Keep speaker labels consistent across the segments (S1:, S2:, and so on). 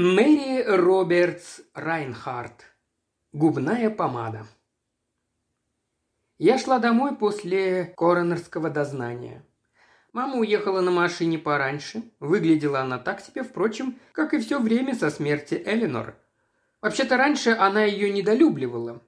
S1: Мэри Робертс Райнхард. Губная помада. Я шла домой после коронерского дознания. Мама уехала на машине пораньше. Выглядела она так себе, впрочем, как и все время со смерти Эленор. Вообще-то раньше она ее недолюбливала.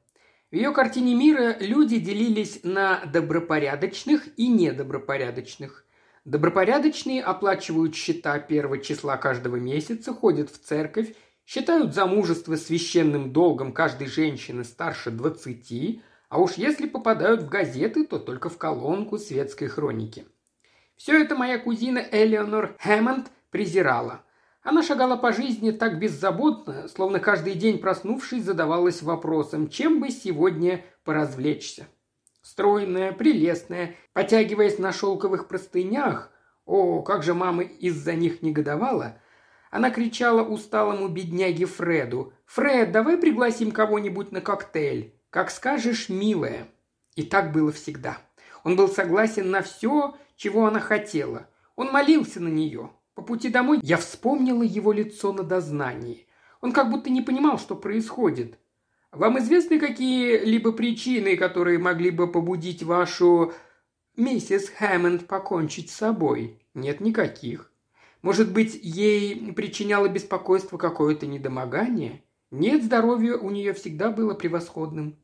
S1: В ее картине мира люди делились на добропорядочных и недобропорядочных. Добропорядочные оплачивают счета первого числа каждого месяца, ходят в церковь, считают замужество священным долгом каждой женщины старше 20, а уж если попадают в газеты, то только в колонку светской хроники. Все это моя кузина Элеонор Хэммонд презирала. Она шагала по жизни так беззаботно, словно каждый день проснувшись задавалась вопросом, чем бы сегодня поразвлечься. Стройная, прелестная, потягиваясь на шелковых простынях, о, как же мама из-за них негодовала, она кричала усталому бедняге Фреду, «Фред, давай пригласим кого-нибудь на коктейль. Как скажешь, милая». И так было всегда. Он был согласен на все, чего она хотела. Он молился на нее. По пути домой я вспомнила его лицо на дознании. Он как будто не понимал, что происходит. Вам известны какие-либо причины, которые могли бы побудить вашу миссис Хэммонд покончить с собой? Нет никаких. Может быть, ей причиняло беспокойство какое-то недомогание? Нет, здоровье у нее всегда было превосходным.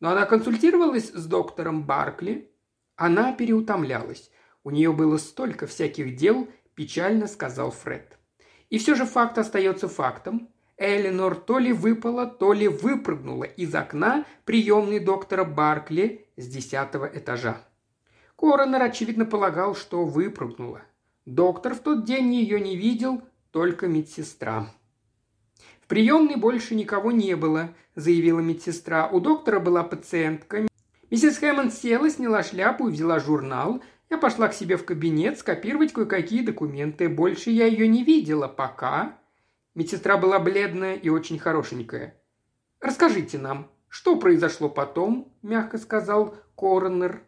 S1: Но она консультировалась с доктором Баркли. Она переутомлялась. У нее было столько всяких дел, печально сказал Фред. И все же факт остается фактом. Эленор то ли выпала, то ли выпрыгнула из окна приемной доктора Баркли с десятого этажа. Коронер, очевидно, полагал, что выпрыгнула. Доктор в тот день ее не видел, только медсестра. «В приемной больше никого не было», – заявила медсестра. «У доктора была пациентка. Миссис Хэммонд села, сняла шляпу и взяла журнал. Я пошла к себе в кабинет скопировать кое-какие документы. Больше я ее не видела, пока...» Медсестра была бледная и очень хорошенькая. «Расскажите нам, что произошло потом?» – мягко сказал коронер.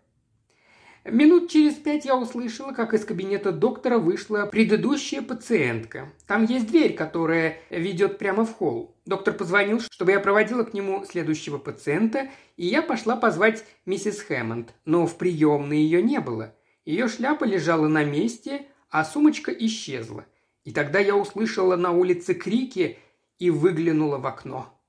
S1: Минут через пять я услышала, как из кабинета доктора вышла предыдущая пациентка. Там есть дверь, которая ведет прямо в холл. Доктор позвонил, чтобы я проводила к нему следующего пациента, и я пошла позвать миссис Хэммонд, но в приемной ее не было. Ее шляпа лежала на месте, а сумочка исчезла. И тогда я услышала на улице крики и выглянула в окно.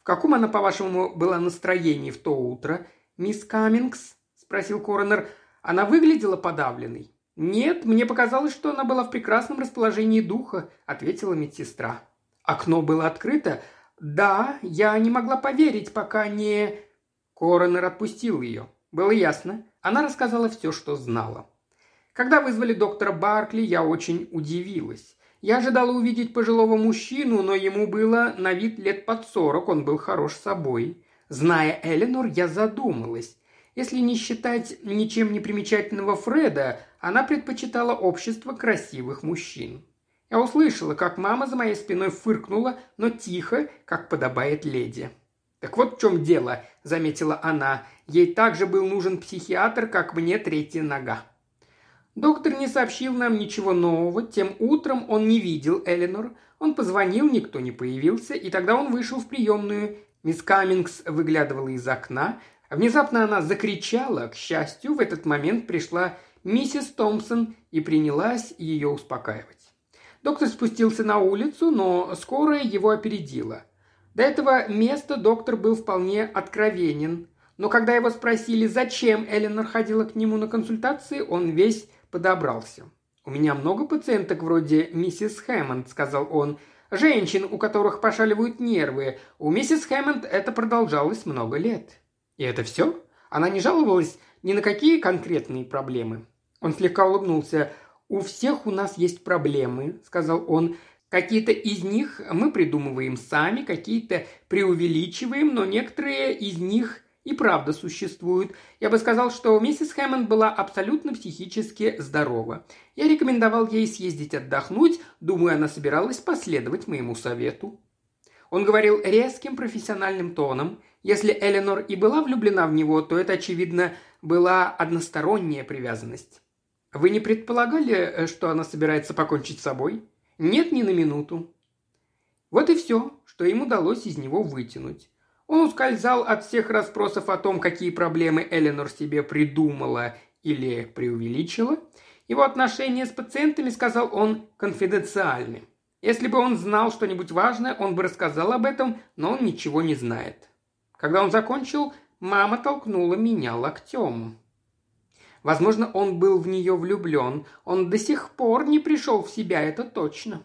S1: «В каком она, по-вашему, была настроении в то утро, мисс Каммингс?» – спросил коронер. «Она выглядела подавленной?» «Нет, мне показалось, что она была в прекрасном расположении духа», – ответила медсестра. «Окно было открыто?» «Да, я не могла поверить, пока не...» Коронер отпустил ее. Было ясно. Она рассказала все, что знала. Когда вызвали доктора Баркли, я очень удивилась. Я ожидала увидеть пожилого мужчину, но ему было на вид лет под сорок, он был хорош собой. Зная Эленор, я задумалась. Если не считать ничем не примечательного Фреда, она предпочитала общество красивых мужчин. Я услышала, как мама за моей спиной фыркнула, но тихо, как подобает леди. «Так вот в чем дело», – заметила она. «Ей также был нужен психиатр, как мне третья нога». Доктор не сообщил нам ничего нового. Тем утром он не видел Эленор. Он позвонил, никто не появился, и тогда он вышел в приемную. Мисс Каммингс выглядывала из окна. Внезапно она закричала. К счастью, в этот момент пришла миссис Томпсон и принялась ее успокаивать. Доктор спустился на улицу, но скорая его опередила. До этого места доктор был вполне откровенен. Но когда его спросили, зачем Эленор ходила к нему на консультации, он весь подобрался. «У меня много пациенток вроде миссис Хэммонд», – сказал он. «Женщин, у которых пошаливают нервы. У миссис Хэммонд это продолжалось много лет». «И это все?» Она не жаловалась ни на какие конкретные проблемы. Он слегка улыбнулся. «У всех у нас есть проблемы», – сказал он. Какие-то из них мы придумываем сами, какие-то преувеличиваем, но некоторые из них и правда существуют. Я бы сказал, что миссис Хэммонд была абсолютно психически здорова. Я рекомендовал ей съездить отдохнуть, думаю, она собиралась последовать моему совету. Он говорил резким профессиональным тоном. Если Эленор и была влюблена в него, то это, очевидно, была односторонняя привязанность. Вы не предполагали, что она собирается покончить с собой? Нет, ни на минуту. Вот и все, что им удалось из него вытянуть. Он ускользал от всех расспросов о том, какие проблемы Эленор себе придумала или преувеличила. Его отношения с пациентами, сказал он, конфиденциальны. Если бы он знал что-нибудь важное, он бы рассказал об этом, но он ничего не знает. Когда он закончил, мама толкнула меня локтем. Возможно, он был в нее влюблен. Он до сих пор не пришел в себя, это точно.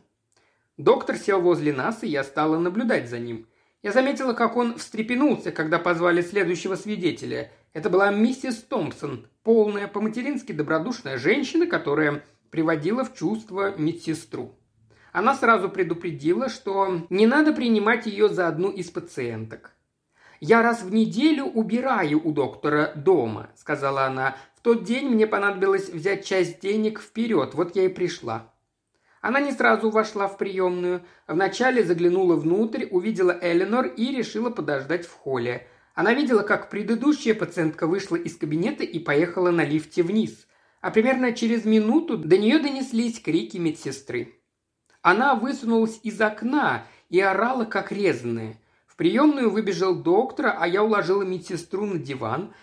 S1: Доктор сел возле нас, и я стала наблюдать за ним. Я заметила, как он встрепенулся, когда позвали следующего свидетеля. Это была миссис Томпсон, полная, по-матерински добродушная женщина, которая приводила в чувство медсестру. Она сразу предупредила, что не надо принимать ее за одну из пациенток. «Я раз в неделю убираю у доктора дома», – сказала она. «В тот день мне понадобилось взять часть денег вперед, вот я и пришла». Она не сразу вошла в приемную. Вначале заглянула внутрь, увидела Эленор и решила подождать в холле. Она видела, как предыдущая пациентка вышла из кабинета и поехала на лифте вниз. А примерно через минуту до нее донеслись крики медсестры. Она высунулась из окна и орала, как резаная. В приемную выбежал доктор, а я уложила медсестру на диван.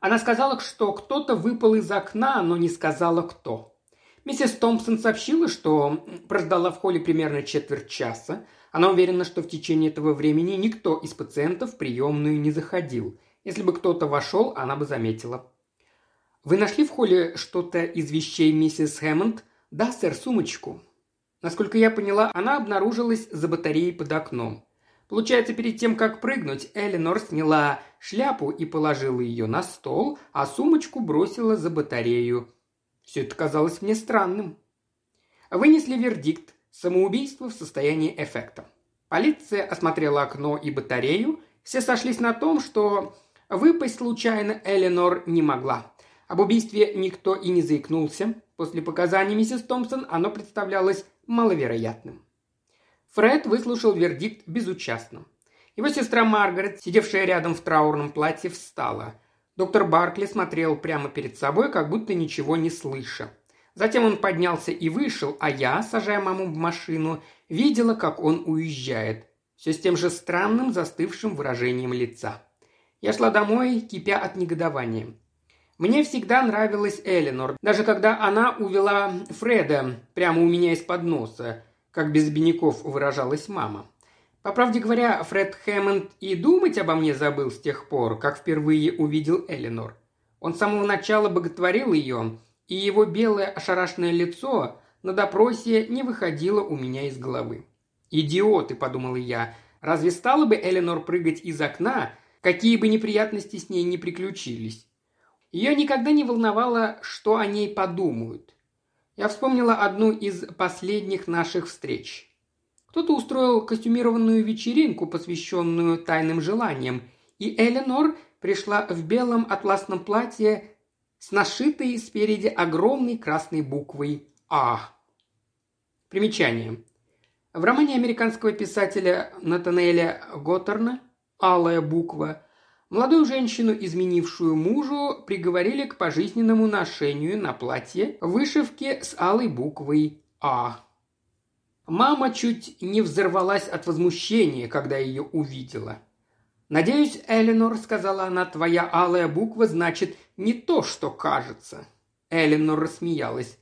S1: Она сказала, что кто-то выпал из окна, но не сказала, кто. Миссис Томпсон сообщила, что прождала в холле примерно четверть часа. Она уверена, что в течение этого времени никто из пациентов в приемную не заходил. Если бы кто-то вошел, она бы заметила. «Вы нашли в холле что-то из вещей миссис Хэммонд?» «Да, сэр, сумочку». Насколько я поняла, она обнаружилась за батареей под окном. Получается, перед тем, как прыгнуть, Эленор сняла шляпу и положила ее на стол, а сумочку бросила за батарею. Все это казалось мне странным. Вынесли вердикт «Самоубийство в состоянии эффекта». Полиция осмотрела окно и батарею. Все сошлись на том, что выпасть случайно Эленор не могла. Об убийстве никто и не заикнулся. После показаний миссис Томпсон оно представлялось маловероятным. Фред выслушал вердикт безучастно. Его сестра Маргарет, сидевшая рядом в траурном платье, встала. Доктор Баркли смотрел прямо перед собой, как будто ничего не слыша. Затем он поднялся и вышел, а я, сажая маму в машину, видела, как он уезжает. Все с тем же странным застывшим выражением лица. Я шла домой, кипя от негодования. Мне всегда нравилась Эленор, даже когда она увела Фреда прямо у меня из-под носа, как без обиняков выражалась мама. По правде говоря, Фред Хэммонд и думать обо мне забыл с тех пор, как впервые увидел Эленор. Он с самого начала боготворил ее, и его белое ошарашенное лицо на допросе не выходило у меня из головы. «Идиоты», — подумала я, — «разве стала бы Эленор прыгать из окна, какие бы неприятности с ней не приключились?» Ее никогда не волновало, что о ней подумают. Я вспомнила одну из последних наших встреч. Кто-то устроил костюмированную вечеринку, посвященную тайным желаниям, и Эленор пришла в белом атласном платье с нашитой спереди огромной красной буквой «А». Примечание. В романе американского писателя Натанеля Готтерна «Алая буква» молодую женщину, изменившую мужу, приговорили к пожизненному ношению на платье вышивки с алой буквой «А». Мама чуть не взорвалась от возмущения, когда ее увидела. «Надеюсь, Эленор, — сказала она, — твоя алая буква значит не то, что кажется». Эленор рассмеялась.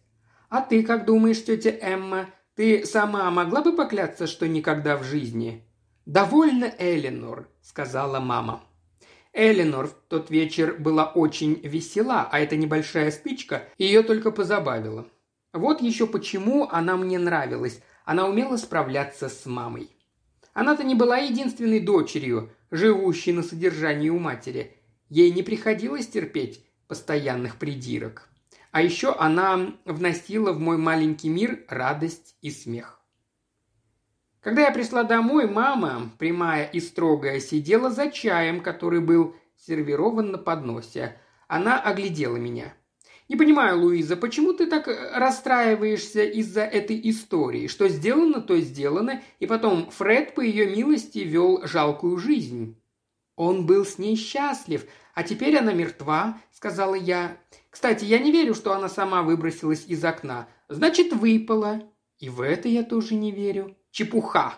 S1: «А ты как думаешь, тетя Эмма, ты сама могла бы покляться, что никогда в жизни?» «Довольно, Эленор», — сказала мама. Эленор в тот вечер была очень весела, а эта небольшая стычка ее только позабавила. Вот еще почему она мне нравилась. Она умела справляться с мамой. Она-то не была единственной дочерью, живущей на содержании у матери. Ей не приходилось терпеть постоянных придирок. А еще она вносила в мой маленький мир радость и смех. Когда я пришла домой, мама, прямая и строгая, сидела за чаем, который был сервирован на подносе. Она оглядела меня. Не понимаю, Луиза, почему ты так э, расстраиваешься из-за этой истории? Что сделано, то сделано, и потом Фред по ее милости вел жалкую жизнь. Он был с ней счастлив, а теперь она мертва, сказала я. Кстати, я не верю, что она сама выбросилась из окна. Значит, выпала. И в это я тоже не верю. Чепуха.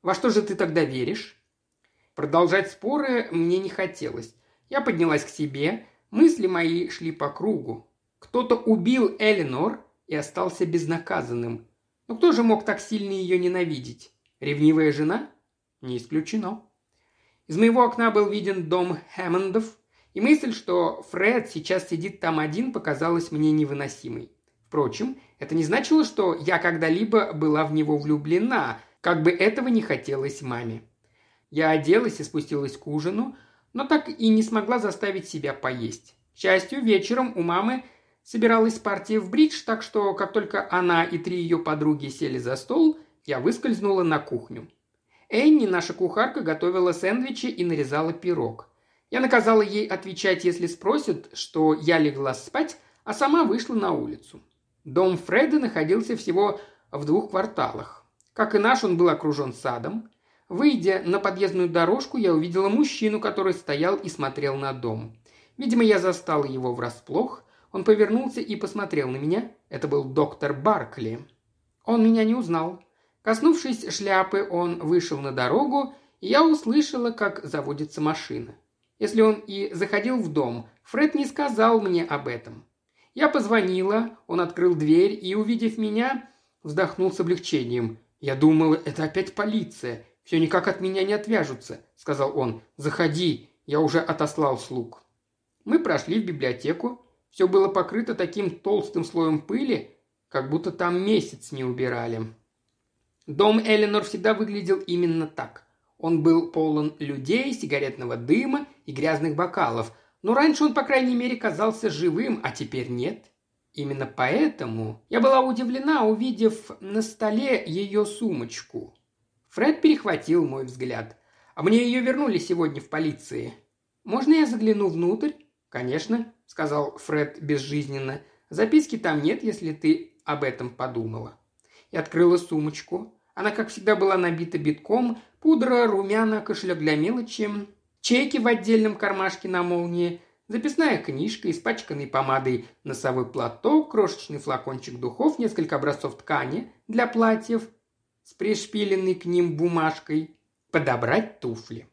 S1: Во что же ты тогда веришь?» Продолжать споры мне не хотелось. Я поднялась к себе, мысли мои шли по кругу. Кто-то убил Эленор и остался безнаказанным. Но кто же мог так сильно ее ненавидеть? Ревнивая жена? Не исключено. Из моего окна был виден дом Хэммондов, и мысль, что Фред сейчас сидит там один, показалась мне невыносимой. Впрочем, это не значило, что я когда-либо была в него влюблена, как бы этого не хотелось маме. Я оделась и спустилась к ужину, но так и не смогла заставить себя поесть. К счастью, вечером у мамы собиралась партия в бридж, так что как только она и три ее подруги сели за стол, я выскользнула на кухню. Энни, наша кухарка, готовила сэндвичи и нарезала пирог. Я наказала ей отвечать, если спросят, что я легла спать, а сама вышла на улицу. Дом Фреда находился всего в двух кварталах. Как и наш, он был окружен садом. Выйдя на подъездную дорожку, я увидела мужчину, который стоял и смотрел на дом. Видимо, я застала его врасплох. Он повернулся и посмотрел на меня. Это был доктор Баркли. Он меня не узнал. Коснувшись шляпы, он вышел на дорогу, и я услышала, как заводится машина. Если он и заходил в дом, Фред не сказал мне об этом. Я позвонила, он открыл дверь и, увидев меня, вздохнул с облегчением. Я думала, это опять полиция. Все никак от меня не отвяжутся, сказал он. Заходи, я уже отослал слуг. Мы прошли в библиотеку. Все было покрыто таким толстым слоем пыли, как будто там месяц не убирали. Дом Эленор всегда выглядел именно так. Он был полон людей, сигаретного дыма и грязных бокалов, но раньше он, по крайней мере, казался живым, а теперь нет. Именно поэтому я была удивлена, увидев на столе ее сумочку. Фред перехватил мой взгляд. «А мне ее вернули сегодня в полиции. Можно я загляну внутрь?» «Конечно», — сказал Фред безжизненно. «Записки там нет, если ты об этом подумала» и открыла сумочку. Она, как всегда, была набита битком, пудра, румяна, кошелек для мелочи, чеки в отдельном кармашке на молнии, записная книжка, испачканный помадой носовой платок, крошечный флакончик духов, несколько образцов ткани для платьев с пришпиленной к ним бумажкой, подобрать туфли.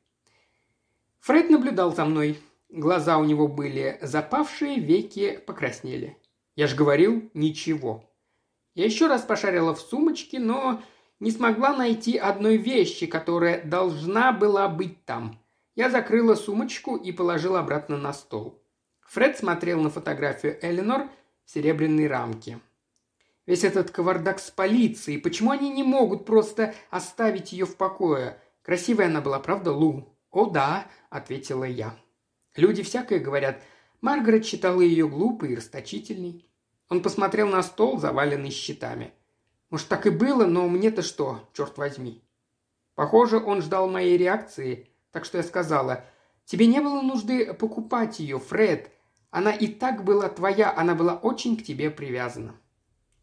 S1: Фред наблюдал за мной. Глаза у него были запавшие, веки покраснели. Я ж говорил, ничего. Я еще раз пошарила в сумочке, но не смогла найти одной вещи, которая должна была быть там. Я закрыла сумочку и положила обратно на стол. Фред смотрел на фотографию Эленор в серебряной рамке. Весь этот кавардак с полицией, почему они не могут просто оставить ее в покое? Красивая она была, правда, Лу? О да, ответила я. Люди всякое говорят. Маргарет считала ее глупой и расточительной. Он посмотрел на стол, заваленный счетами. Может, так и было, но мне-то что, черт возьми. Похоже, он ждал моей реакции, так что я сказала, «Тебе не было нужды покупать ее, Фред. Она и так была твоя, она была очень к тебе привязана».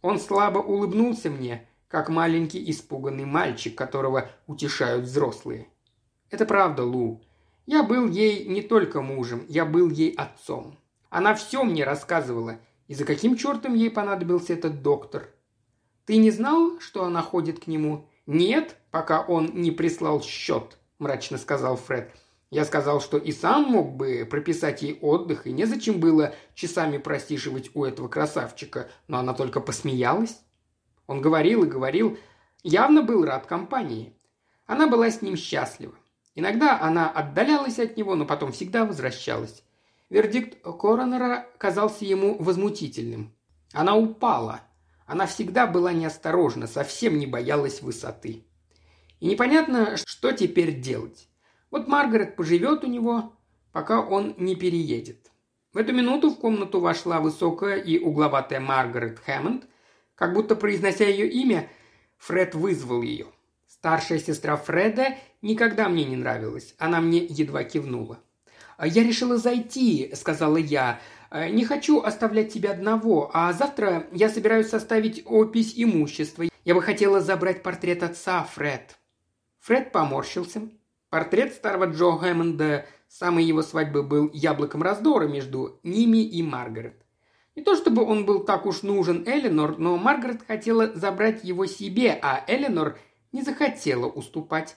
S1: Он слабо улыбнулся мне, как маленький испуганный мальчик, которого утешают взрослые. «Это правда, Лу. Я был ей не только мужем, я был ей отцом. Она все мне рассказывала, и за каким чертом ей понадобился этот доктор? Ты не знал, что она ходит к нему? Нет, пока он не прислал счет, мрачно сказал Фред. Я сказал, что и сам мог бы прописать ей отдых, и незачем было часами просиживать у этого красавчика, но она только посмеялась. Он говорил и говорил, явно был рад компании. Она была с ним счастлива. Иногда она отдалялась от него, но потом всегда возвращалась. Вердикт коронера казался ему возмутительным. Она упала. Она всегда была неосторожна, совсем не боялась высоты. И непонятно, что теперь делать. Вот Маргарет поживет у него, пока он не переедет. В эту минуту в комнату вошла высокая и угловатая Маргарет Хэммонд. Как будто произнося ее имя, Фред вызвал ее. Старшая сестра Фреда никогда мне не нравилась. Она мне едва кивнула. «Я решила зайти», — сказала я. «Не хочу оставлять тебя одного, а завтра я собираюсь составить опись имущества. Я бы хотела забрать портрет отца, Фред». Фред поморщился. Портрет старого Джо Хэммонда самой его свадьбы был яблоком раздора между ними и Маргарет. Не то чтобы он был так уж нужен Эленор, но Маргарет хотела забрать его себе, а Эленор не захотела уступать.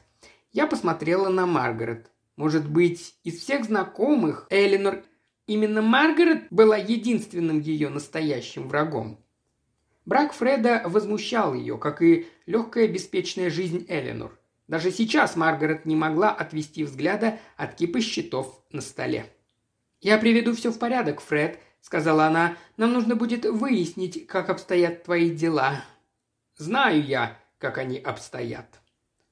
S1: Я посмотрела на Маргарет. Может быть, из всех знакомых Эленор именно Маргарет была единственным ее настоящим врагом. Брак Фреда возмущал ее, как и легкая беспечная жизнь Эленор. Даже сейчас Маргарет не могла отвести взгляда от кипы счетов на столе. «Я приведу все в порядок, Фред», — сказала она. «Нам нужно будет выяснить, как обстоят твои дела». «Знаю я, как они обстоят».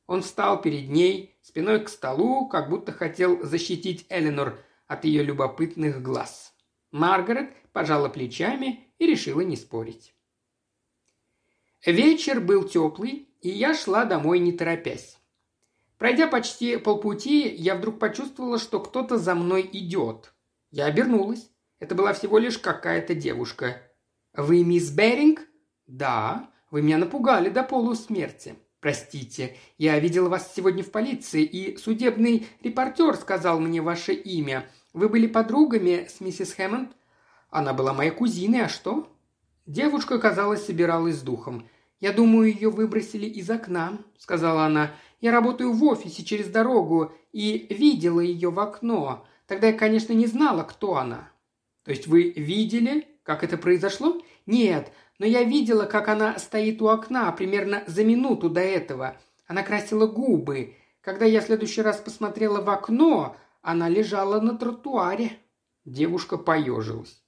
S1: Он встал перед ней, спиной к столу, как будто хотел защитить Эленор от ее любопытных глаз. Маргарет пожала плечами и решила не спорить. Вечер был теплый, и я шла домой не торопясь. Пройдя почти полпути, я вдруг почувствовала, что кто-то за мной идет. Я обернулась. Это была всего лишь какая-то девушка. «Вы мисс Беринг?» «Да. Вы меня напугали до полусмерти». «Простите, я видел вас сегодня в полиции, и судебный репортер сказал мне ваше имя. Вы были подругами с миссис Хэммонд?» «Она была моей кузиной, а что?» Девушка, казалось, собиралась с духом. «Я думаю, ее выбросили из окна», — сказала она. «Я работаю в офисе через дорогу и видела ее в окно. Тогда я, конечно, не знала, кто она». «То есть вы видели, как это произошло?» «Нет, но я видела, как она стоит у окна примерно за минуту до этого. Она красила губы. Когда я в следующий раз посмотрела в окно, она лежала на тротуаре». Девушка поежилась.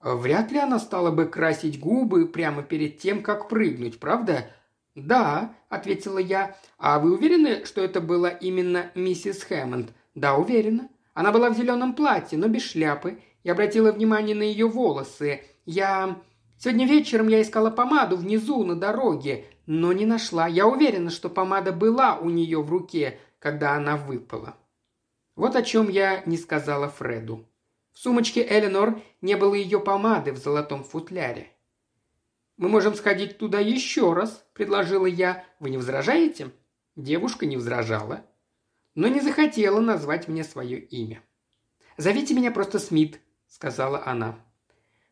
S1: Вряд ли она стала бы красить губы прямо перед тем, как прыгнуть, правда? «Да», — ответила я. «А вы уверены, что это была именно миссис Хэммонд?» «Да, уверена. Она была в зеленом платье, но без шляпы. Я обратила внимание на ее волосы. Я... Сегодня вечером я искала помаду внизу, на дороге, но не нашла. Я уверена, что помада была у нее в руке, когда она выпала». Вот о чем я не сказала Фреду. В сумочке Эленор не было ее помады в золотом футляре. «Мы можем сходить туда еще раз», – предложила я. «Вы не возражаете?» Девушка не возражала, но не захотела назвать мне свое имя. «Зовите меня просто Смит», – сказала она.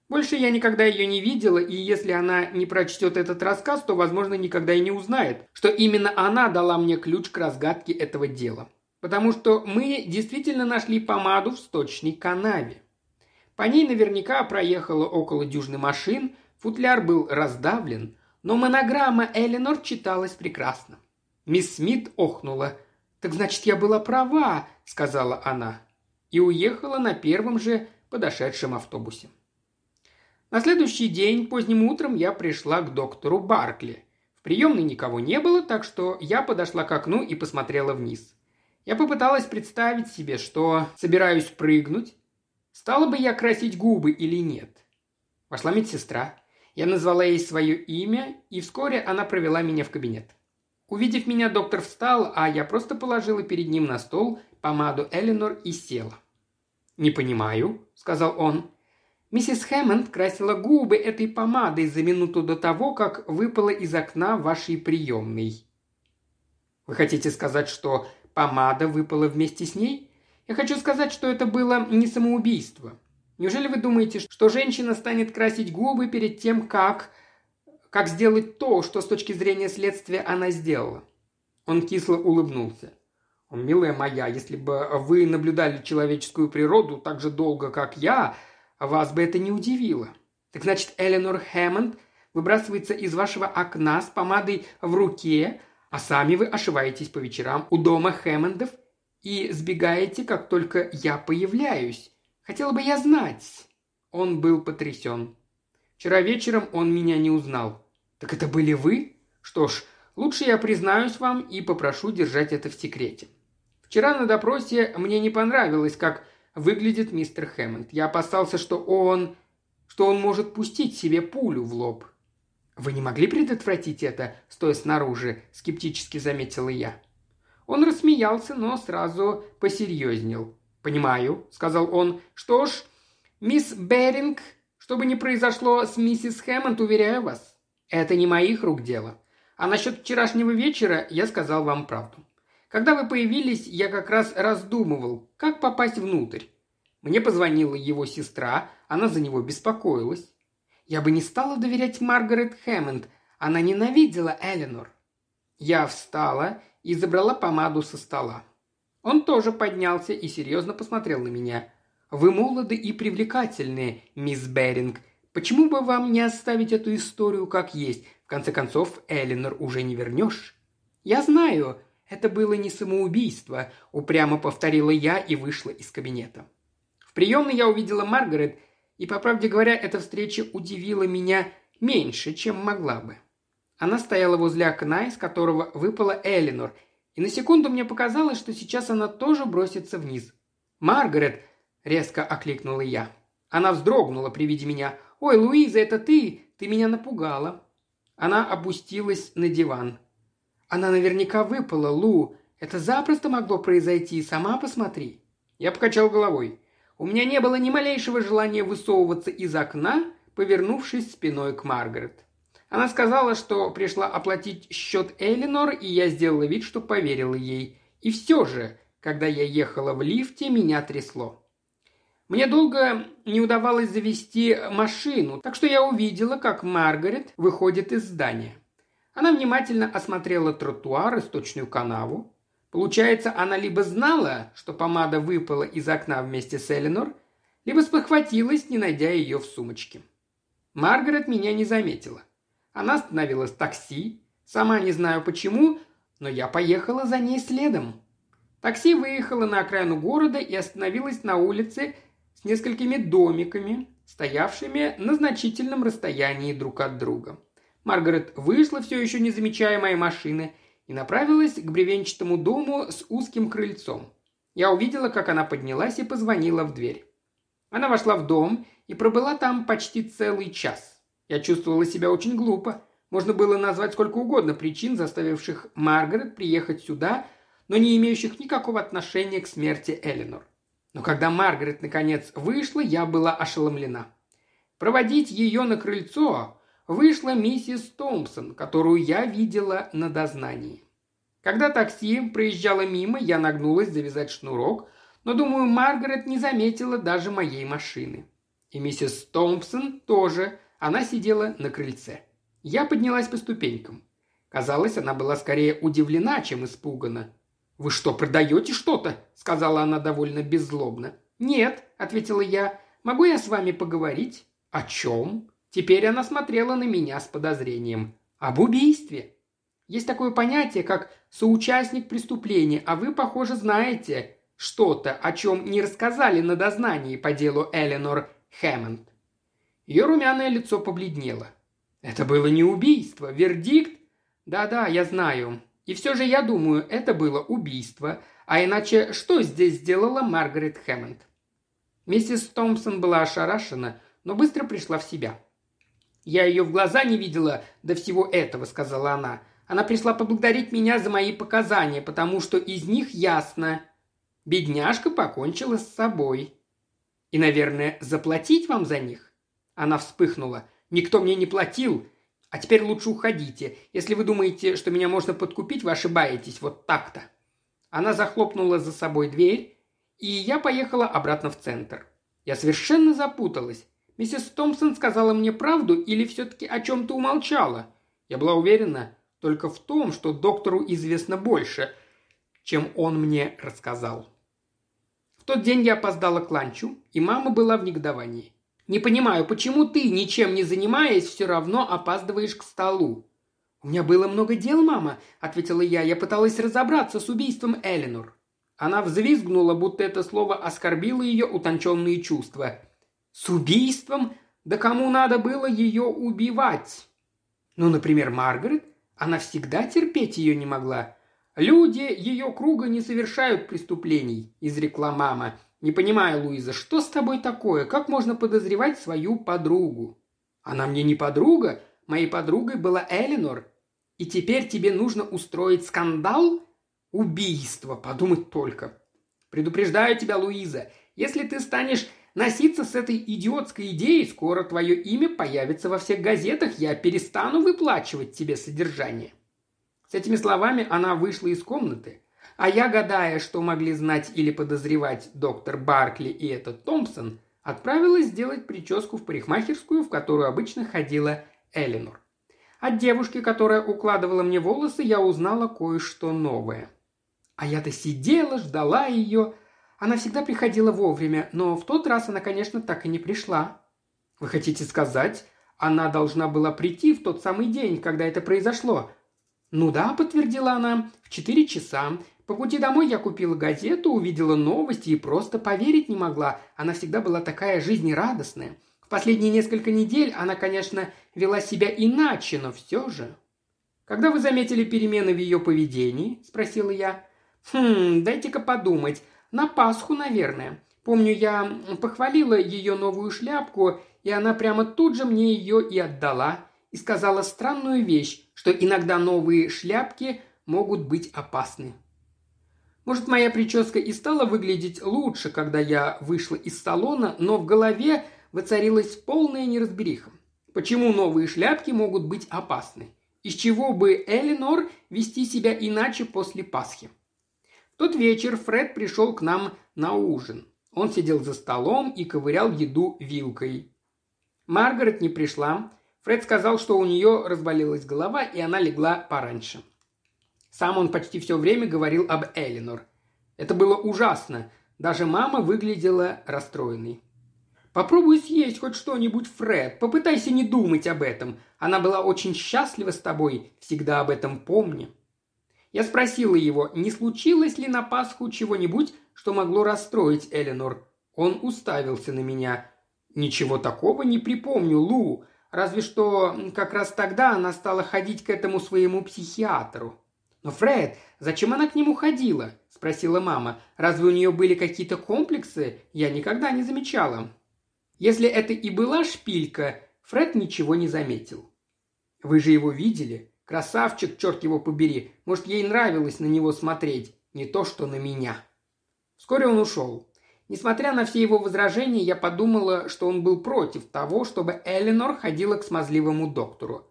S1: Больше я никогда ее не видела, и если она не прочтет этот рассказ, то, возможно, никогда и не узнает, что именно она дала мне ключ к разгадке этого дела потому что мы действительно нашли помаду в сточной канаве. По ней наверняка проехало около дюжины машин, футляр был раздавлен, но монограмма Эленор читалась прекрасно. Мисс Смит охнула. «Так значит, я была права», — сказала она. И уехала на первом же подошедшем автобусе. На следующий день, поздним утром, я пришла к доктору Баркли. В приемной никого не было, так что я подошла к окну и посмотрела вниз. Я попыталась представить себе, что собираюсь прыгнуть. Стала бы я красить губы или нет? Вошла медсестра. Я назвала ей свое имя, и вскоре она провела меня в кабинет. Увидев меня, доктор встал, а я просто положила перед ним на стол помаду Эленор и села. «Не понимаю», — сказал он. «Миссис Хэммонд красила губы этой помадой за минуту до того, как выпала из окна вашей приемной». «Вы хотите сказать, что Помада выпала вместе с ней? Я хочу сказать, что это было не самоубийство. Неужели вы думаете, что женщина станет красить губы перед тем, как... как сделать то, что с точки зрения следствия она сделала?» Он кисло улыбнулся. «О, милая моя, если бы вы наблюдали человеческую природу так же долго, как я, вас бы это не удивило. Так значит, Эленор Хэммонд выбрасывается из вашего окна с помадой в руке, а сами вы ошиваетесь по вечерам у дома Хэммондов и сбегаете, как только я появляюсь. Хотела бы я знать». Он был потрясен. Вчера вечером он меня не узнал. «Так это были вы? Что ж, лучше я признаюсь вам и попрошу держать это в секрете. Вчера на допросе мне не понравилось, как выглядит мистер Хэммонд. Я опасался, что он... что он может пустить себе пулю в лоб. «Вы не могли предотвратить это, стоя снаружи?» – скептически заметила я. Он рассмеялся, но сразу посерьезнел. «Понимаю», – сказал он. «Что ж, мисс Беринг, что бы ни произошло с миссис Хэммонд, уверяю вас, это не моих рук дело. А насчет вчерашнего вечера я сказал вам правду. Когда вы появились, я как раз раздумывал, как попасть внутрь. Мне позвонила его сестра, она за него беспокоилась. Я бы не стала доверять Маргарет Хэммонд. Она ненавидела Эленор. Я встала и забрала помаду со стола. Он тоже поднялся и серьезно посмотрел на меня. «Вы молоды и привлекательны, мисс Беринг. Почему бы вам не оставить эту историю как есть? В конце концов, Эллинор уже не вернешь». «Я знаю, это было не самоубийство», – упрямо повторила я и вышла из кабинета. В приемной я увидела Маргарет, и, по правде говоря, эта встреча удивила меня меньше, чем могла бы. Она стояла возле окна, из которого выпала Элинор, и на секунду мне показалось, что сейчас она тоже бросится вниз. «Маргарет!» – резко окликнула я. Она вздрогнула при виде меня. «Ой, Луиза, это ты! Ты меня напугала!» Она опустилась на диван. «Она наверняка выпала, Лу. Это запросто могло произойти, сама посмотри». Я покачал головой. У меня не было ни малейшего желания высовываться из окна, повернувшись спиной к Маргарет. Она сказала, что пришла оплатить счет Элинор, и я сделала вид, что поверила ей. И все же, когда я ехала в лифте, меня трясло. Мне долго не удавалось завести машину, так что я увидела, как Маргарет выходит из здания. Она внимательно осмотрела тротуар и сточную канаву. Получается, она либо знала, что помада выпала из окна вместе с Эленор, либо спохватилась, не найдя ее в сумочке. Маргарет меня не заметила. Она остановилась в такси, сама не знаю почему, но я поехала за ней следом. Такси выехало на окраину города и остановилось на улице с несколькими домиками, стоявшими на значительном расстоянии друг от друга. Маргарет вышла, все еще не замечая моей машины, и направилась к бревенчатому дому с узким крыльцом. Я увидела, как она поднялась и позвонила в дверь. Она вошла в дом и пробыла там почти целый час. Я чувствовала себя очень глупо. Можно было назвать сколько угодно причин, заставивших Маргарет приехать сюда, но не имеющих никакого отношения к смерти Эленор. Но когда Маргарет наконец вышла, я была ошеломлена. Проводить ее на крыльцо вышла миссис Томпсон, которую я видела на дознании. Когда такси проезжало мимо, я нагнулась завязать шнурок, но, думаю, Маргарет не заметила даже моей машины. И миссис Томпсон тоже она сидела на крыльце. Я поднялась по ступенькам. Казалось, она была скорее удивлена, чем испугана. «Вы что, продаете что-то?» – сказала она довольно беззлобно. «Нет», – ответила я. «Могу я с вами поговорить?» «О чем?» Теперь она смотрела на меня с подозрением. «Об убийстве». Есть такое понятие, как соучастник преступления, а вы, похоже, знаете что-то, о чем не рассказали на дознании по делу Эленор Хэммонд. Ее румяное лицо побледнело. Это было не убийство, вердикт? Да-да, я знаю. И все же я думаю, это было убийство. А иначе что здесь сделала Маргарет Хэммонд? Миссис Томпсон была ошарашена, но быстро пришла в себя. «Я ее в глаза не видела до всего этого», — сказала она. «Она пришла поблагодарить меня за мои показания, потому что из них ясно. Бедняжка покончила с собой. И, наверное, заплатить вам за них?» Она вспыхнула. «Никто мне не платил. А теперь лучше уходите. Если вы думаете, что меня можно подкупить, вы ошибаетесь. Вот так-то». Она захлопнула за собой дверь, и я поехала обратно в центр. Я совершенно запуталась. Миссис Томпсон сказала мне правду или все-таки о чем-то умолчала? Я была уверена только в том, что доктору известно больше, чем он мне рассказал. В тот день я опоздала к ланчу, и мама была в негодовании. Не понимаю, почему ты, ничем не занимаясь, все равно опаздываешь к столу?» «У меня было много дел, мама», — ответила я. «Я пыталась разобраться с убийством Эленор». Она взвизгнула, будто это слово оскорбило ее утонченные чувства. «С убийством? Да кому надо было ее убивать?» «Ну, например, Маргарет. Она всегда терпеть ее не могла. Люди ее круга не совершают преступлений», — изрекла мама. «Не понимаю, Луиза, что с тобой такое? Как можно подозревать свою подругу?» «Она мне не подруга. Моей подругой была Эленор. И теперь тебе нужно устроить скандал? Убийство, подумать только. Предупреждаю тебя, Луиза, если ты станешь носиться с этой идиотской идеей, скоро твое имя появится во всех газетах, я перестану выплачивать тебе содержание». С этими словами она вышла из комнаты, а я, гадая, что могли знать или подозревать доктор Баркли и этот Томпсон, отправилась сделать прическу в парикмахерскую, в которую обычно ходила Эленор. От девушки, которая укладывала мне волосы, я узнала кое-что новое. А я-то сидела, ждала ее. Она всегда приходила вовремя, но в тот раз она, конечно, так и не пришла. Вы хотите сказать, она должна была прийти в тот самый день, когда это произошло? Ну да, подтвердила она, в четыре часа. По пути домой я купила газету, увидела новости и просто поверить не могла. Она всегда была такая жизнерадостная. В последние несколько недель она, конечно, вела себя иначе, но все же. «Когда вы заметили перемены в ее поведении?» – спросила я. «Хм, дайте-ка подумать. На Пасху, наверное. Помню, я похвалила ее новую шляпку, и она прямо тут же мне ее и отдала, и сказала странную вещь, что иногда новые шляпки могут быть опасны. Может, моя прическа и стала выглядеть лучше, когда я вышла из салона, но в голове воцарилась полная неразбериха. Почему новые шляпки могут быть опасны? Из чего бы Элинор вести себя иначе после Пасхи? Тот вечер Фред пришел к нам на ужин. Он сидел за столом и ковырял еду вилкой. Маргарет не пришла. Фред сказал, что у нее разболелась голова, и она легла пораньше. Сам он почти все время говорил об Элинор. Это было ужасно. Даже мама выглядела расстроенной. Попробуй съесть хоть что-нибудь, Фред. Попытайся не думать об этом. Она была очень счастлива с тобой. Всегда об этом помни. Я спросила его, не случилось ли на Пасху чего-нибудь, что могло расстроить Эленор. Он уставился на меня. «Ничего такого не припомню, Лу. Разве что как раз тогда она стала ходить к этому своему психиатру». «Но, Фред, зачем она к нему ходила?» – спросила мама. «Разве у нее были какие-то комплексы? Я никогда не замечала». Если это и была шпилька, Фред ничего не заметил. «Вы же его видели? Красавчик, черт его побери. Может, ей нравилось на него смотреть. Не то, что на меня». Вскоре он ушел. Несмотря на все его возражения, я подумала, что он был против того, чтобы Эленор ходила к смазливому доктору.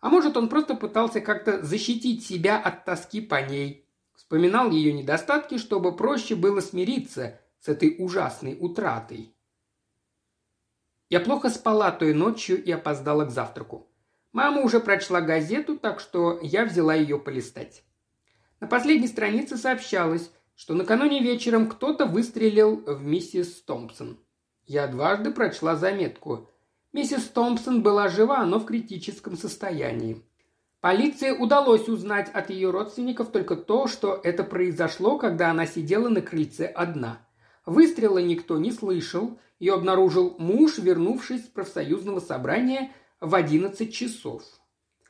S1: А может, он просто пытался как-то защитить себя от тоски по ней. Вспоминал ее недостатки, чтобы проще было смириться с этой ужасной утратой. Я плохо спала той ночью и опоздала к завтраку. Мама уже прочла газету, так что я взяла ее полистать. На последней странице сообщалось, что накануне вечером кто-то выстрелил в миссис Томпсон. Я дважды прочла заметку. Миссис Томпсон была жива, но в критическом состоянии. Полиции удалось узнать от ее родственников только то, что это произошло, когда она сидела на крыльце одна. Выстрела никто не слышал, ее обнаружил муж, вернувшись с профсоюзного собрания в 11 часов.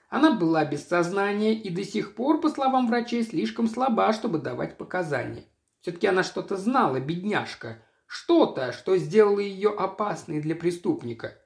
S1: Она была без сознания и до сих пор, по словам врачей, слишком слаба, чтобы давать показания. Все-таки она что-то знала, бедняжка. Что-то, что сделало ее опасной для преступника.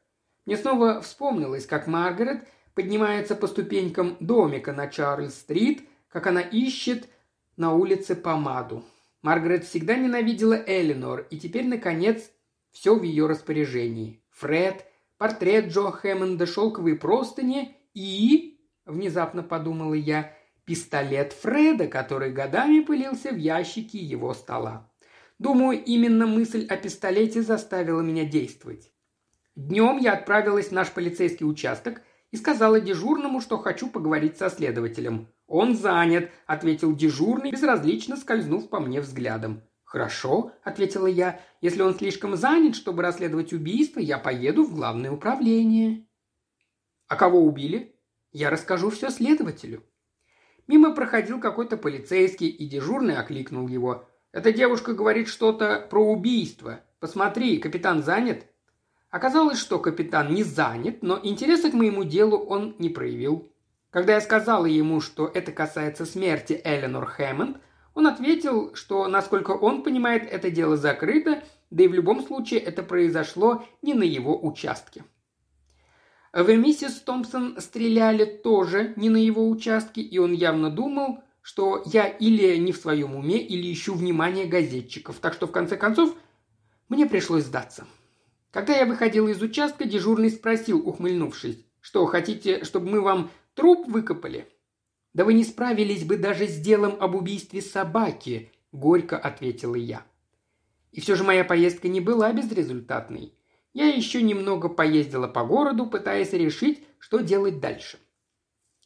S1: Мне снова вспомнилось, как Маргарет поднимается по ступенькам домика на Чарльз-стрит, как она ищет на улице помаду. Маргарет всегда ненавидела Элинор, и теперь, наконец, все в ее распоряжении. Фред, портрет Джо Хэммонда, шелковые простыни и, внезапно подумала я, пистолет Фреда, который годами пылился в ящике его стола. Думаю, именно мысль о пистолете заставила меня действовать. Днем я отправилась в наш полицейский участок и сказала дежурному, что хочу поговорить со следователем. «Он занят», — ответил дежурный, безразлично скользнув по мне взглядом. «Хорошо», — ответила я. «Если он слишком занят, чтобы расследовать убийство, я поеду в главное управление». «А кого убили?» «Я расскажу все следователю». Мимо проходил какой-то полицейский, и дежурный окликнул его. «Эта девушка говорит что-то про убийство. Посмотри, капитан занят?» Оказалось, что капитан не занят, но интереса к моему делу он не проявил. Когда я сказала ему, что это касается смерти Эленор Хэммонд, он ответил, что, насколько он понимает, это дело закрыто, да и в любом случае это произошло не на его участке. В миссис Томпсон стреляли тоже не на его участке, и он явно думал, что я или не в своем уме, или ищу внимание газетчиков. Так что, в конце концов, мне пришлось сдаться. Когда я выходил из участка, дежурный спросил, ухмыльнувшись, что хотите, чтобы мы вам труп выкопали? «Да вы не справились бы даже с делом об убийстве собаки», – горько ответила я. И все же моя поездка не была безрезультатной. Я еще немного поездила по городу, пытаясь решить, что делать дальше.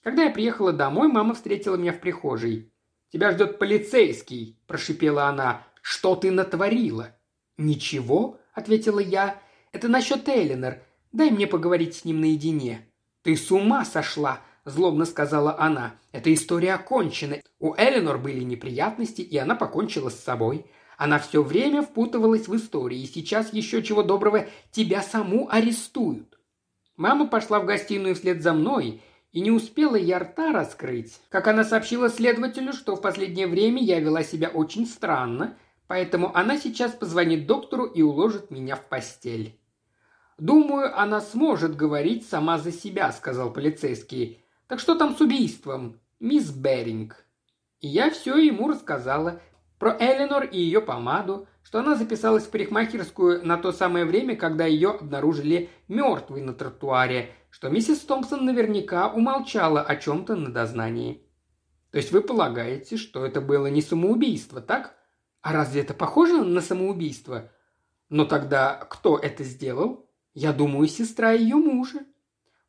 S1: Когда я приехала домой, мама встретила меня в прихожей. «Тебя ждет полицейский», – прошипела она. «Что ты натворила?» «Ничего», – ответила я. «Это насчет Эллинор. Дай мне поговорить с ним наедине». «Ты с ума сошла!» – злобно сказала она. «Эта история окончена. У Эленор были неприятности, и она покончила с собой. Она все время впутывалась в истории, и сейчас еще чего доброго тебя саму арестуют». Мама пошла в гостиную вслед за мной, и не успела я рта раскрыть, как она сообщила следователю, что в последнее время я вела себя очень странно, поэтому она сейчас позвонит доктору и уложит меня в постель. «Думаю, она сможет говорить сама за себя», — сказал полицейский. «Так что там с убийством, мисс Беринг?» И я все ему рассказала. Про Эленор и ее помаду, что она записалась в парикмахерскую на то самое время, когда ее обнаружили мертвой на тротуаре, что миссис Томпсон наверняка умолчала о чем-то на дознании. То есть вы полагаете, что это было не самоубийство, так? А разве это похоже на самоубийство? Но тогда кто это сделал? Я думаю, сестра ее мужа.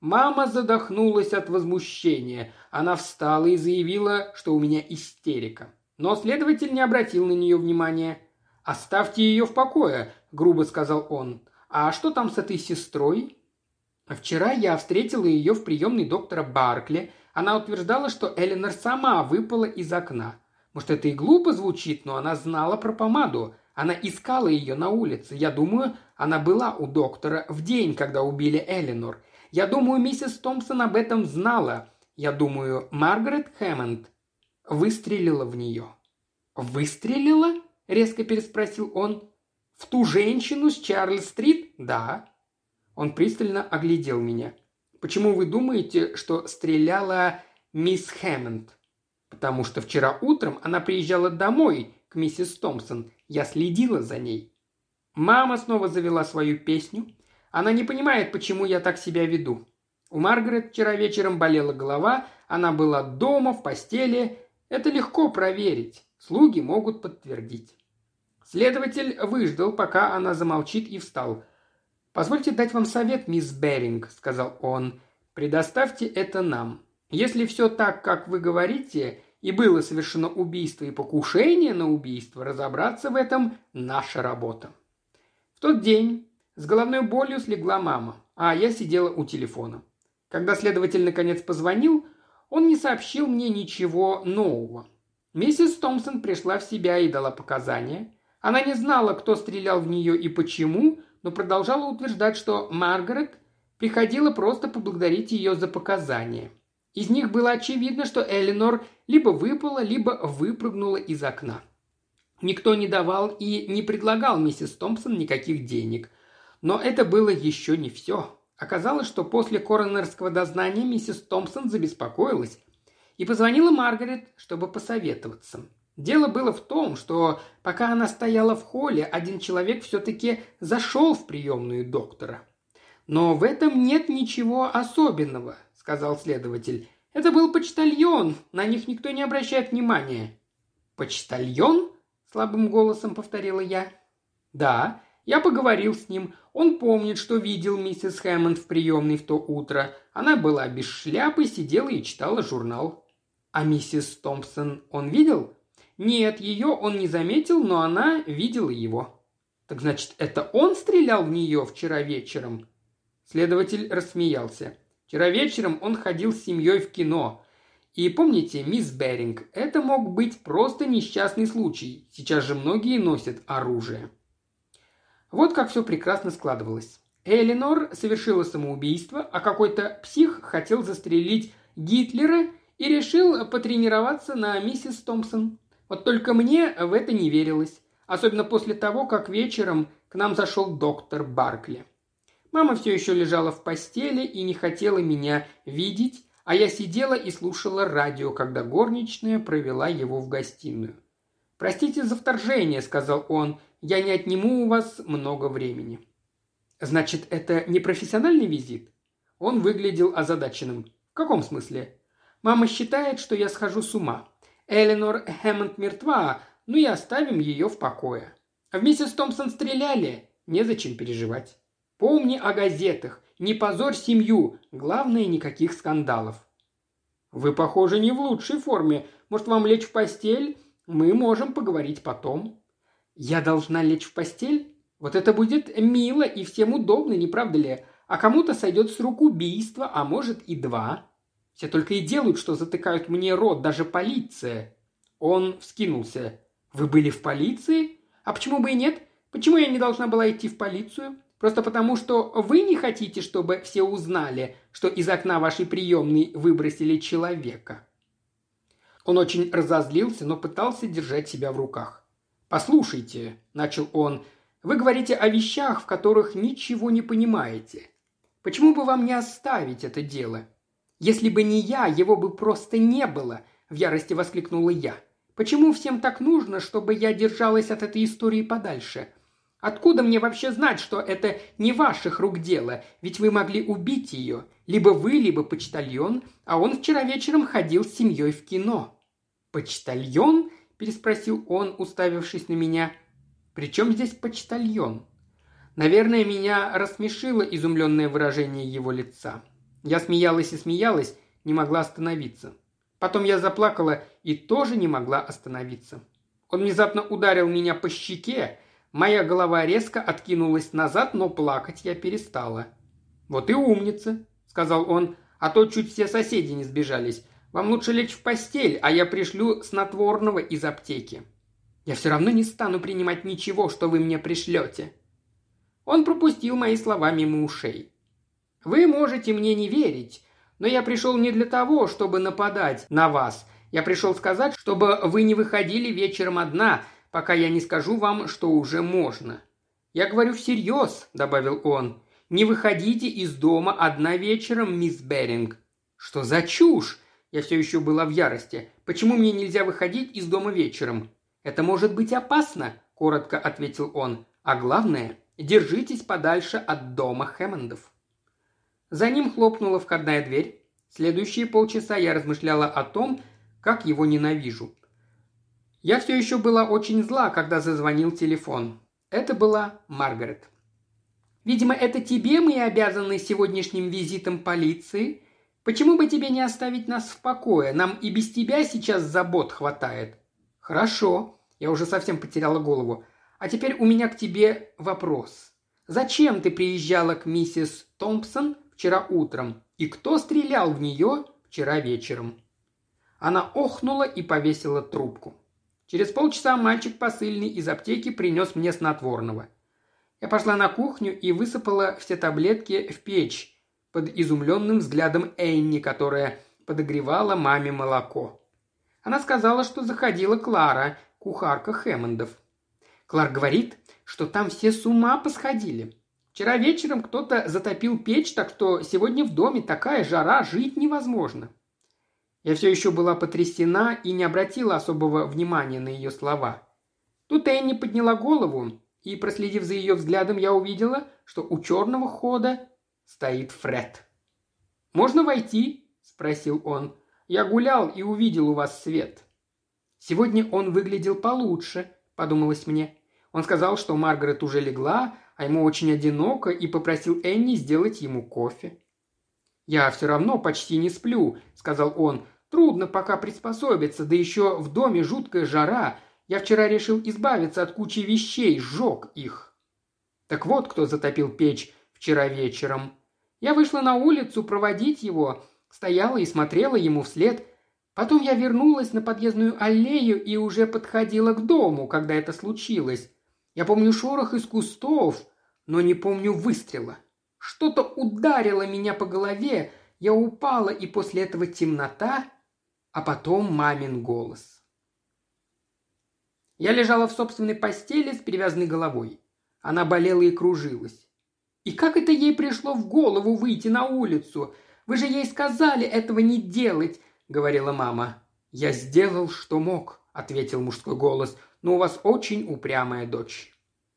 S1: Мама задохнулась от возмущения. Она встала и заявила, что у меня истерика. Но следователь не обратил на нее внимания. «Оставьте ее в покое», – грубо сказал он. «А что там с этой сестрой?» «Вчера я встретила ее в приемной доктора Баркли. Она утверждала, что Эленор сама выпала из окна. Может, это и глупо звучит, но она знала про помаду. Она искала ее на улице. Я думаю, она была у доктора в день, когда убили Эленор. Я думаю, миссис Томпсон об этом знала. Я думаю, Маргарет Хэммонд выстрелила в нее». «Выстрелила?» – резко переспросил он. «В ту женщину с Чарльз-стрит?» «Да». Он пристально оглядел меня. «Почему вы думаете, что стреляла мисс Хэммонд?» «Потому что вчера утром она приезжала домой к миссис Томпсон. Я следила за ней». Мама снова завела свою песню. Она не понимает, почему я так себя веду. У Маргарет вчера вечером болела голова, она была дома, в постели. Это легко проверить. Слуги могут подтвердить. Следователь выждал, пока она замолчит и встал. «Позвольте дать вам совет, мисс Беринг», — сказал он. «Предоставьте это нам. Если все так, как вы говорите, и было совершено убийство и покушение на убийство, разобраться в этом – наша работа». В тот день с головной болью слегла мама, а я сидела у телефона. Когда следователь наконец позвонил, он не сообщил мне ничего нового. Миссис Томпсон пришла в себя и дала показания. Она не знала, кто стрелял в нее и почему, но продолжала утверждать, что Маргарет приходила просто поблагодарить ее за показания. Из них было очевидно, что Эленор либо выпала, либо выпрыгнула из окна. Никто не давал и не предлагал миссис Томпсон никаких денег. Но это было еще не все. Оказалось, что после коронерского дознания миссис Томпсон забеспокоилась и позвонила Маргарет, чтобы посоветоваться. Дело было в том, что пока она стояла в холле, один человек все-таки зашел в приемную доктора. «Но в этом нет ничего особенного», — сказал следователь. «Это был почтальон, на них никто не обращает внимания». «Почтальон?» — слабым голосом повторила я. «Да, я поговорил с ним. Он помнит, что видел миссис Хэммонд в приемной в то утро. Она была без шляпы, сидела и читала журнал». «А миссис Томпсон он видел?» Нет, ее он не заметил, но она видела его. Так значит, это он стрелял в нее вчера вечером? Следователь рассмеялся. Вчера вечером он ходил с семьей в кино. И помните, мисс Беринг, это мог быть просто несчастный случай. Сейчас же многие носят оружие. Вот как все прекрасно складывалось. Элинор совершила самоубийство, а какой-то псих хотел застрелить Гитлера и решил потренироваться на миссис Томпсон. Вот только мне в это не верилось. Особенно после того, как вечером к нам зашел доктор Баркли. Мама все еще лежала в постели и не хотела меня видеть, а я сидела и слушала радио, когда горничная провела его в гостиную. «Простите за вторжение», — сказал он, — «я не отниму у вас много времени». «Значит, это не профессиональный визит?» Он выглядел озадаченным. «В каком смысле?» «Мама считает, что я схожу с ума. Эленор Хэммонд мертва, ну и оставим ее в покое. А в миссис Томпсон стреляли, незачем переживать. Помни о газетах, не позорь семью, главное, никаких скандалов. «Вы, похоже, не в лучшей форме. Может, вам лечь в постель? Мы можем поговорить потом». «Я должна лечь в постель? Вот это будет мило и всем удобно, не правда ли? А кому-то сойдет с рук убийство, а может и два. Все только и делают, что затыкают мне рот, даже полиция». Он вскинулся. «Вы были в полиции? А почему бы и нет? Почему я не должна была идти в полицию? Просто потому, что вы не хотите, чтобы все узнали, что из окна вашей приемной выбросили человека». Он очень разозлился, но пытался держать себя в руках. «Послушайте», – начал он, – «вы говорите о вещах, в которых ничего не понимаете. Почему бы вам не оставить это дело? Если бы не я, его бы просто не было», – в ярости воскликнула я. «Почему всем так нужно, чтобы я держалась от этой истории подальше? Откуда мне вообще знать, что это не ваших рук дело? Ведь вы могли убить ее. Либо вы, либо почтальон, а он вчера вечером ходил с семьей в кино». «Почтальон?» – переспросил он, уставившись на меня. «При чем здесь почтальон?» Наверное, меня рассмешило изумленное выражение его лица. Я смеялась и смеялась, не могла остановиться. Потом я заплакала и тоже не могла остановиться. Он внезапно ударил меня по щеке, Моя голова резко откинулась назад, но плакать я перестала. «Вот и умница», — сказал он, — «а то чуть все соседи не сбежались. Вам лучше лечь в постель, а я пришлю снотворного из аптеки. Я все равно не стану принимать ничего, что вы мне пришлете». Он пропустил мои слова мимо ушей. «Вы можете мне не верить, но я пришел не для того, чтобы нападать на вас. Я пришел сказать, чтобы вы не выходили вечером одна, пока я не скажу вам, что уже можно. Я говорю всерьез, добавил он. Не выходите из дома одна вечером, мисс Беринг. Что за чушь? Я все еще была в ярости. Почему мне нельзя выходить из дома вечером? Это может быть опасно, коротко ответил он. А главное, держитесь подальше от дома Хэммондов. За ним хлопнула входная дверь. Следующие полчаса я размышляла о том, как его ненавижу. Я все еще была очень зла, когда зазвонил телефон. Это была Маргарет. «Видимо, это тебе мы и обязаны сегодняшним визитом полиции. Почему бы тебе не оставить нас в покое? Нам и без тебя сейчас забот хватает». «Хорошо». Я уже совсем потеряла голову. «А теперь у меня к тебе вопрос. Зачем ты приезжала к миссис Томпсон вчера утром? И кто стрелял в нее вчера вечером?» Она охнула и повесила трубку. Через полчаса мальчик посыльный из аптеки принес мне снотворного. Я пошла на кухню и высыпала все таблетки в печь под изумленным взглядом Энни, которая подогревала маме молоко. Она сказала, что заходила Клара, кухарка Хэммондов. Клар говорит, что там все с ума посходили. Вчера вечером кто-то затопил печь, так что сегодня в доме такая жара, жить невозможно. Я все еще была потрясена и не обратила особого внимания на ее слова. Тут Энни подняла голову, и, проследив за ее взглядом, я увидела, что у черного хода стоит Фред. «Можно войти?» – спросил он. «Я гулял и увидел у вас свет». «Сегодня он выглядел получше», – подумалось мне. Он сказал, что Маргарет уже легла, а ему очень одиноко, и попросил Энни сделать ему кофе. «Я все равно почти не сплю», – сказал он, Трудно пока приспособиться, да еще в доме жуткая жара. Я вчера решил избавиться от кучи вещей, сжег их. Так вот, кто затопил печь вчера вечером. Я вышла на улицу проводить его, стояла и смотрела ему вслед. Потом я вернулась на подъездную аллею и уже подходила к дому, когда это случилось. Я помню шорох из кустов, но не помню выстрела. Что-то ударило меня по голове, я упала, и после этого темнота а потом мамин голос. Я лежала в собственной постели с перевязанной головой. Она болела и кружилась. И как это ей пришло в голову выйти на улицу? Вы же ей сказали этого не делать, говорила мама. Я сделал, что мог, ответил мужской голос, но у вас очень упрямая дочь.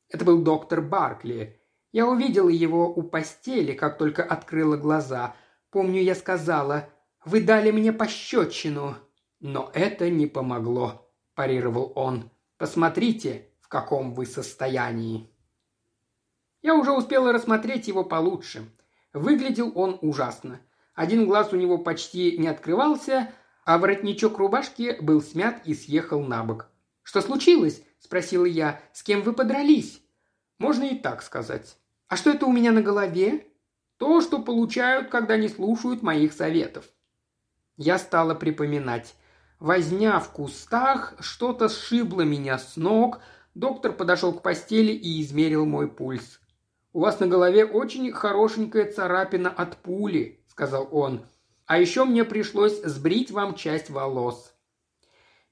S1: Это был доктор Баркли. Я увидела его у постели, как только открыла глаза. Помню, я сказала, вы дали мне пощечину». «Но это не помогло», – парировал он. «Посмотрите, в каком вы состоянии». Я уже успела рассмотреть его получше. Выглядел он ужасно. Один глаз у него почти не открывался, а воротничок рубашки был смят и съехал на бок. «Что случилось?» – спросила я. «С кем вы подрались?» «Можно и так сказать». «А что это у меня на голове?» «То, что получают, когда не слушают моих советов». Я стала припоминать. Возня в кустах, что-то сшибло меня с ног, доктор подошел к постели и измерил мой пульс. «У вас на голове очень хорошенькая царапина от пули», — сказал он. «А еще мне пришлось сбрить вам часть волос».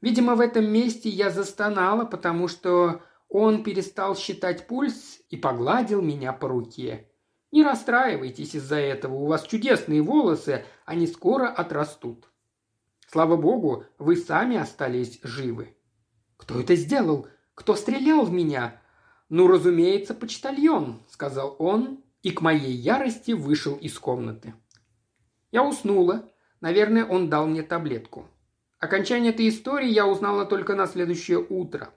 S1: Видимо, в этом месте я застонала, потому что он перестал считать пульс и погладил меня по руке. Не расстраивайтесь из-за этого, у вас чудесные волосы, они скоро отрастут. Слава богу, вы сами остались живы. Кто это сделал? Кто стрелял в меня? Ну, разумеется, почтальон, сказал он, и к моей ярости вышел из комнаты. Я уснула. Наверное, он дал мне таблетку. Окончание этой истории я узнала только на следующее утро.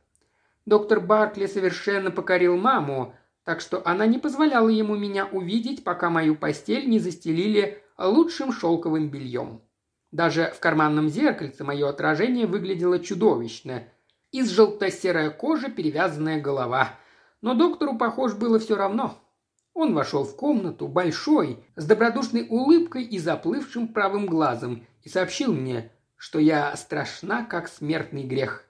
S1: Доктор Баркли совершенно покорил маму, так что она не позволяла ему меня увидеть, пока мою постель не застелили лучшим шелковым бельем. Даже в карманном зеркальце мое отражение выглядело чудовищно. Из желто-серая кожа перевязанная голова. Но доктору, похож, было все равно. Он вошел в комнату, большой, с добродушной улыбкой и заплывшим правым глазом, и сообщил мне, что я страшна, как смертный грех.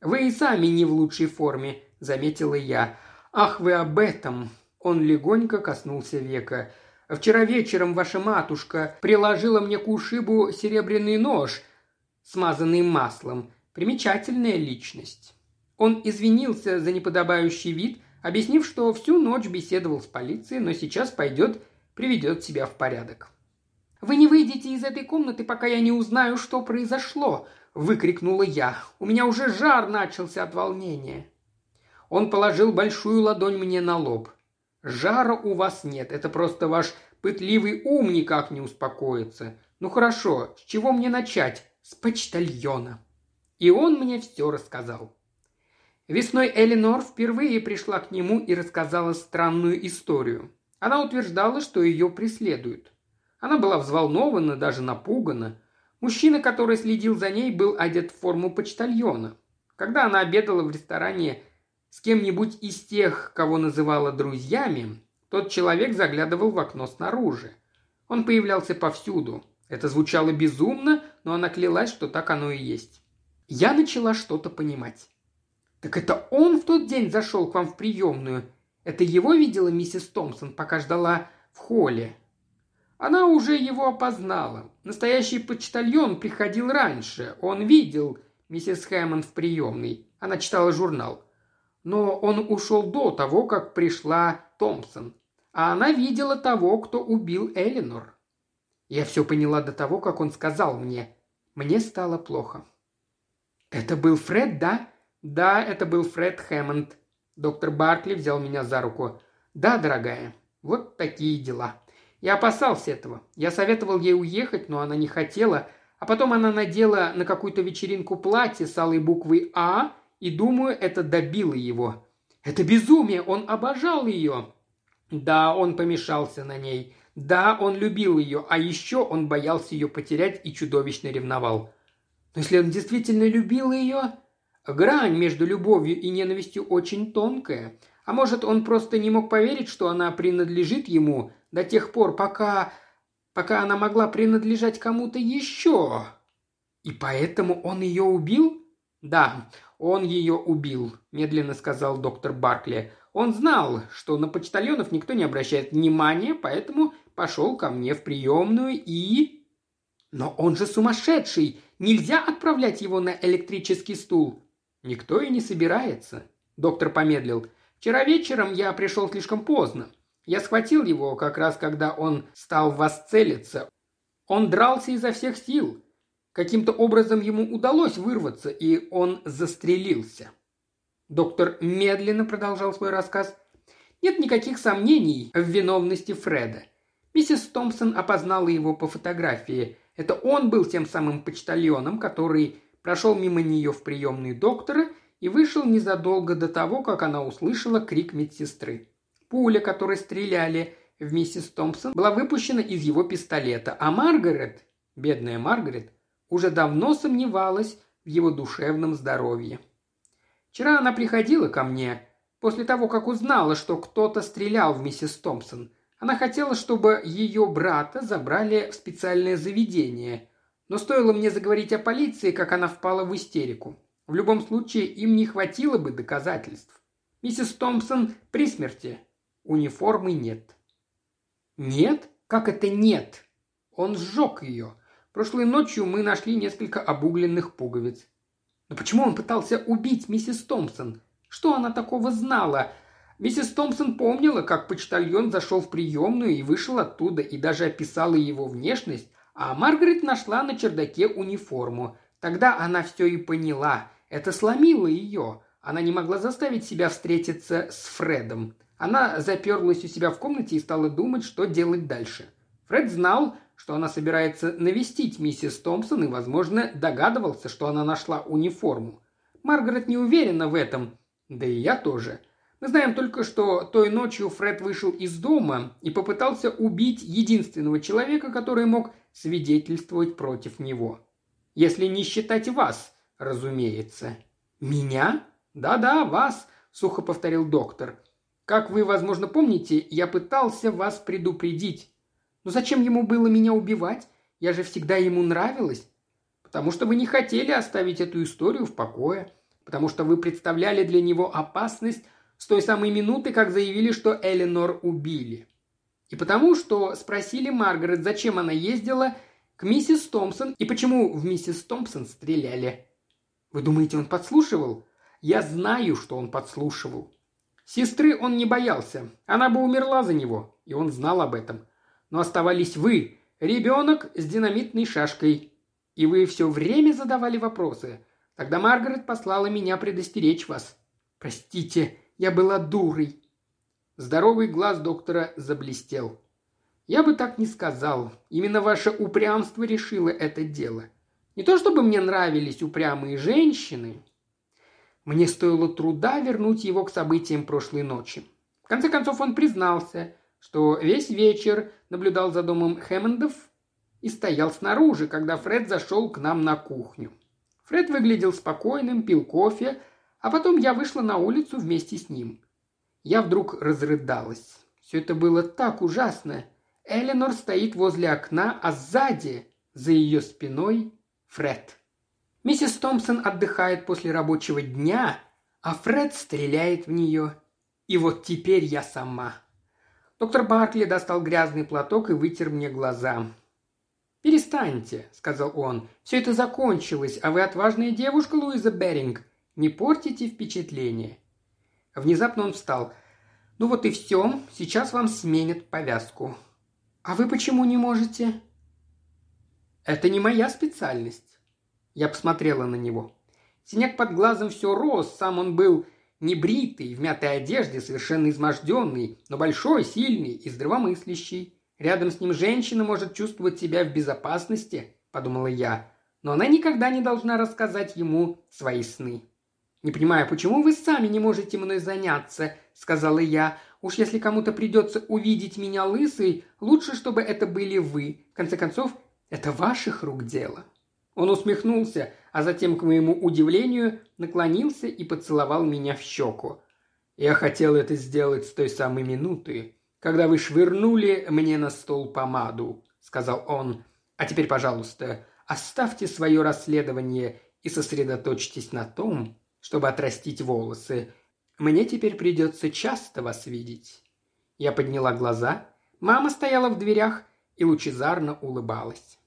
S1: «Вы и сами не в лучшей форме», — заметила я. «Ах, вы об этом!» Он легонько коснулся века. Вчера вечером ваша матушка приложила мне к ушибу серебряный нож, смазанный маслом. Примечательная личность. Он извинился за неподобающий вид, объяснив, что всю ночь беседовал с полицией, но сейчас пойдет, приведет себя в порядок. «Вы не выйдете из этой комнаты, пока я не узнаю, что произошло!» – выкрикнула я. «У меня уже жар начался от волнения!» Он положил большую ладонь мне на лоб. Жара у вас нет, это просто ваш пытливый ум никак не успокоится. Ну хорошо, с чего мне начать? С почтальона. И он мне все рассказал. Весной Эленор впервые пришла к нему и рассказала странную историю. Она утверждала, что ее преследуют. Она была взволнована, даже напугана. Мужчина, который следил за ней, был одет в форму почтальона. Когда она обедала в ресторане с кем-нибудь из тех, кого называла друзьями, тот человек заглядывал в окно снаружи. Он появлялся повсюду. Это звучало безумно, но она клялась, что так оно и есть. Я начала что-то понимать. «Так это он в тот день зашел к вам в приемную? Это его видела миссис Томпсон, пока ждала в холле?» Она уже его опознала. Настоящий почтальон приходил раньше. Он видел миссис Хэммонд в приемной. Она читала журнал. Но он ушел до того, как пришла Томпсон. А она видела того, кто убил Элинор. Я все поняла до того, как он сказал мне. Мне стало плохо. «Это был Фред, да?» «Да, это был Фред Хэммонд». Доктор Баркли взял меня за руку. «Да, дорогая, вот такие дела. Я опасался этого. Я советовал ей уехать, но она не хотела. А потом она надела на какую-то вечеринку платье с алой буквой «А», и думаю, это добило его. Это безумие, он обожал ее. Да, он помешался на ней. Да, он любил ее, а еще он боялся ее потерять и чудовищно ревновал. Но если он действительно любил ее, грань между любовью и ненавистью очень тонкая. А может, он просто не мог поверить, что она принадлежит ему до тех пор, пока... пока она могла принадлежать кому-то еще. И поэтому он ее убил? Да, он ее убил, медленно сказал доктор Баркли. Он знал, что на почтальонов никто не обращает внимания, поэтому пошел ко мне в приемную и... Но он же сумасшедший! Нельзя отправлять его на электрический стул. Никто и не собирается. Доктор помедлил. Вчера вечером я пришел слишком поздно. Я схватил его как раз, когда он стал вас целиться. Он дрался изо всех сил. Каким-то образом ему удалось вырваться, и он застрелился. Доктор медленно продолжал свой рассказ. Нет никаких сомнений в виновности Фреда. Миссис Томпсон опознала его по фотографии. Это он был тем самым почтальоном, который прошел мимо нее в приемную доктора и вышел незадолго до того, как она услышала крик медсестры. Пуля, которой стреляли, в миссис Томпсон была выпущена из его пистолета, а Маргарет, бедная Маргарет, уже давно сомневалась в его душевном здоровье. Вчера она приходила ко мне, после того, как узнала, что кто-то стрелял в миссис Томпсон. Она хотела, чтобы ее брата забрали в специальное заведение, но стоило мне заговорить о полиции, как она впала в истерику. В любом случае, им не хватило бы доказательств. Миссис Томпсон при смерти. Униформы нет. Нет? Как это нет? Он сжег ее. Прошлой ночью мы нашли несколько обугленных пуговиц. Но почему он пытался убить миссис Томпсон? Что она такого знала? Миссис Томпсон помнила, как почтальон зашел в приемную и вышел оттуда, и даже описала его внешность, а Маргарет нашла на чердаке униформу. Тогда она все и поняла. Это сломило ее. Она не могла заставить себя встретиться с Фредом. Она заперлась у себя в комнате и стала думать, что делать дальше. Фред знал, что она собирается навестить миссис Томпсон и, возможно, догадывался, что она нашла униформу. Маргарет не уверена в этом, да и я тоже. Мы знаем только, что той ночью Фред вышел из дома и попытался убить единственного человека, который мог свидетельствовать против него. Если не считать вас, разумеется. Меня? Да-да, вас, сухо повторил доктор. Как вы, возможно, помните, я пытался вас предупредить. Но зачем ему было меня убивать? Я же всегда ему нравилась. Потому что вы не хотели оставить эту историю в покое. Потому что вы представляли для него опасность с той самой минуты, как заявили, что Эленор убили. И потому что спросили Маргарет, зачем она ездила к миссис Томпсон и почему в миссис Томпсон стреляли. Вы думаете, он подслушивал? Я знаю, что он подслушивал. Сестры он не боялся. Она бы умерла за него, и он знал об этом. Но оставались вы, ребенок с динамитной шашкой. И вы все время задавали вопросы. Тогда Маргарет послала меня предостеречь вас. Простите, я была дурой. Здоровый глаз доктора заблестел. Я бы так не сказал. Именно ваше упрямство решило это дело. Не то чтобы мне нравились упрямые женщины, мне стоило труда вернуть его к событиям прошлой ночи. В конце концов он признался, что весь вечер наблюдал за домом Хэммондов и стоял снаружи, когда Фред зашел к нам на кухню. Фред выглядел спокойным, пил кофе, а потом я вышла на улицу вместе с ним. Я вдруг разрыдалась. Все это было так ужасно. Эленор стоит возле окна, а сзади, за ее спиной, Фред. Миссис Томпсон отдыхает после рабочего дня, а Фред стреляет в нее. И вот теперь я сама. Доктор Баркли достал грязный платок и вытер мне глаза. «Перестаньте», — сказал он. «Все это закончилось, а вы отважная девушка, Луиза Беринг. Не портите впечатление». Внезапно он встал. «Ну вот и все. Сейчас вам сменят повязку». «А вы почему не можете?» «Это не моя специальность. Я посмотрела на него. Синяк под глазом все рос, сам он был небритый, в мятой одежде, совершенно изможденный, но большой, сильный и здравомыслящий. Рядом с ним женщина может чувствовать себя в безопасности, подумала я, но она никогда не должна рассказать ему свои сны. «Не понимаю, почему вы сами не можете мной заняться?» – сказала я. «Уж если кому-то придется увидеть меня лысой, лучше, чтобы это были вы. В конце концов, это ваших рук дело». Он усмехнулся, а затем, к моему удивлению, наклонился и поцеловал меня в щеку. Я хотел это сделать с той самой минуты, когда вы швырнули мне на стол помаду, сказал он. А теперь, пожалуйста, оставьте свое расследование и сосредоточьтесь на том, чтобы отрастить волосы. Мне теперь придется часто вас видеть. Я подняла глаза. Мама стояла в дверях и лучезарно улыбалась.